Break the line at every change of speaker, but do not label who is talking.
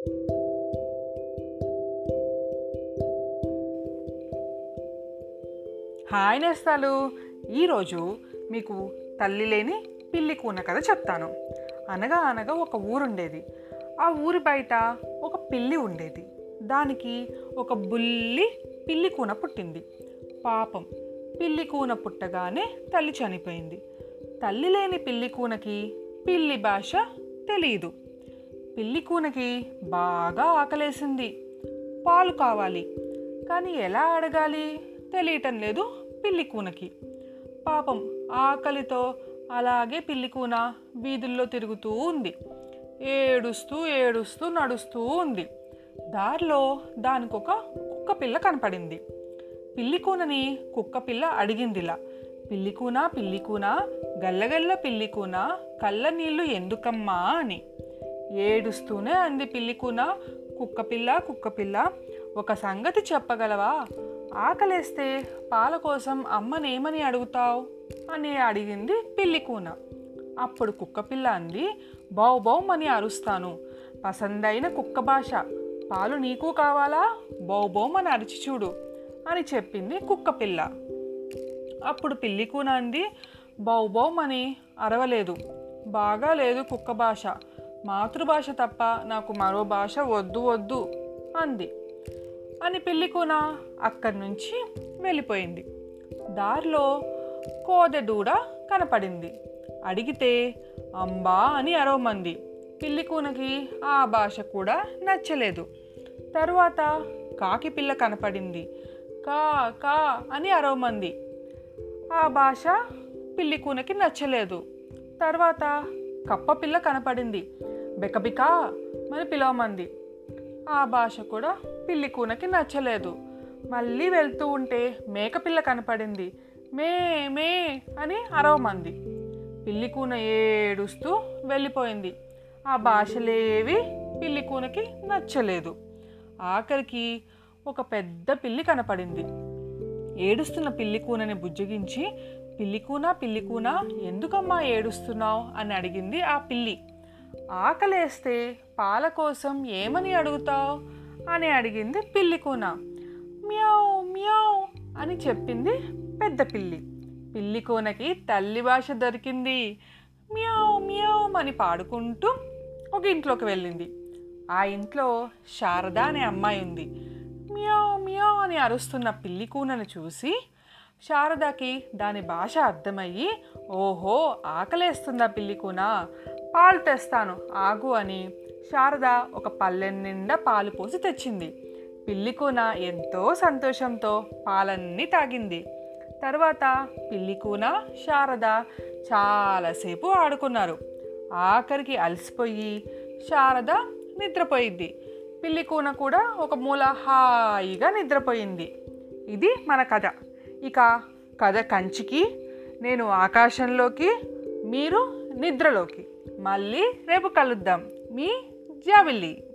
Hi నేస్తాలు. ఈరోజు మీకు తల్లి లేని పిల్లి కూన కథ చెప్తాను. అనగా అనగా ఒక ఊరుండేది. ఆ ఊరి బయట ఒక పిల్లి ఉండేది. దానికి ఒక బుల్లి పిల్లి కూన పుట్టింది. పాపం పిల్లి కూన పుట్టగానే తల్లి చనిపోయింది. తల్లి లేని పిల్లి కూనకి పిల్లి భాష తెలియదు పిల్లి కూనకి బాగా ఆకలేసింది. పాలు కావాలి. కానీ ఎలా అడగాలి? తెలియటం లేదు పిల్లి కూనకి. పాపం ఆకలితో అలాగే పిల్లి కూన వీధుల్లో తిరుగుతూ ఉంది. ఏడుస్తూ ఏడుస్తూ నడుస్తూ ఉంది. దారిలో దానికొక కుక్క పిల్ల కనపడింది. పిల్లి కూనని కుక్క పిల్ల అడిగిందిలా. పిల్లి కూన పిల్లి కూన గల్లగల్ల పిల్లి కూన కళ్ళ నీళ్ళు ఎందుకమ్మా అని. ఏడుస్తూనే అంది పిల్లి కూన కుక్కపిల్ల ఒక సంగతి చెప్పగలవా? ఆకలేస్తే పాల కోసం అమ్మనేమని అడుగుతావు? అని అడిగింది పిల్లి కూన అప్పుడు కుక్కపిల్ల అంది బౌ బౌమని అరుస్తాను. పసందైన కుక్క భాష. పాలు నీకు కావాలా? బౌ బౌమని అరిచి చూడు అని చెప్పింది కుక్కపిల్ల అప్పుడు పిల్లి కూన అంది బౌ బౌమని అరవలేదు. బాగా లేదు కుక్క భాష. మాతృభాష తప్ప నాకు మరో భాష వద్దు వద్దు అంది. అని పిల్లి కూన అక్కడి నుంచి వెళ్ళిపోయింది. దారిలో కోదె దూడ కనపడింది. అడిగితే అంబా అని అరవమంది. పిల్లి కూనకి ఆ భాష కూడా నచ్చలేదు. తరువాత కాకి పిల్ల కనపడింది. కా కా అని అరవమంది. ఆ భాష పిల్లి కూనకి నచ్చలేదు. తర్వాత కప్ప పిల్ల కనపడింది. బెకబికా మరి పిలవమంది. ఆ భాష కూడా పిల్లి కూనకి నచ్చలేదు. మళ్ళీ వెళ్తూ ఉంటే మేకపిల్ల కనపడింది. మే మే అని అరవమంది. పిల్లి కూన ఏడుస్తూ వెళ్ళిపోయింది. ఆ భాషలేవి పిల్లి కూనకి నచ్చలేదు. ఆఖరికి ఒక పెద్ద పిల్లి కనపడింది. ఏడుస్తున్న పిల్లి కూనని బుజ్జగించి పిల్లి కూన పిల్లి కూన ఎందుకమ్మా ఏడుస్తున్నావు? అని అడిగింది ఆ పిల్లి. ఆకలేస్తే పాల కోసం ఏమని అడుగుతావు? అని అడిగింది పిల్లి కూన. మ్యావ్ మ్యావ్ అని చెప్పింది పెద్ద పిల్లి. పిల్లి కూనకి తల్లి భాష దొరికింది. మ్యావ్ మ్యావ్ అని పాడుకుంటూ ఒక ఇంట్లోకి వెళ్ళింది. ఆ ఇంట్లో శారద అనే అమ్మాయి ఉంది. మ్యావ్ మ్యావ్ అని అరుస్తున్న పిల్లి కూనను చూసి శారదకి దాని భాష అర్థమయ్యి ఓహో ఆకలేస్తుందా పిల్లి కూన? పాలు తెస్తాను ఆగు అని శారద ఒక పల్లె నిండా పాలు పోసి తెచ్చింది. పిల్లి కూన ఎంతో సంతోషంతో పాలన్నీ తాగింది. తర్వాత పిల్లి కూన శారద చాలాసేపు ఆడుకున్నారు. ఆఖరికి అలసిపోయి శారద నిద్రపోయింది పిల్లి కూన కూడా ఒక మూల హాయిగా నిద్రపోయింది. ఇది మన కథ. ఇక కథ కంచికి నేను ఆకాశంలోకి మీరు నిద్రలోకి. మళ్ళీ రేపు కలుద్దాం. మీ జావిల్లి.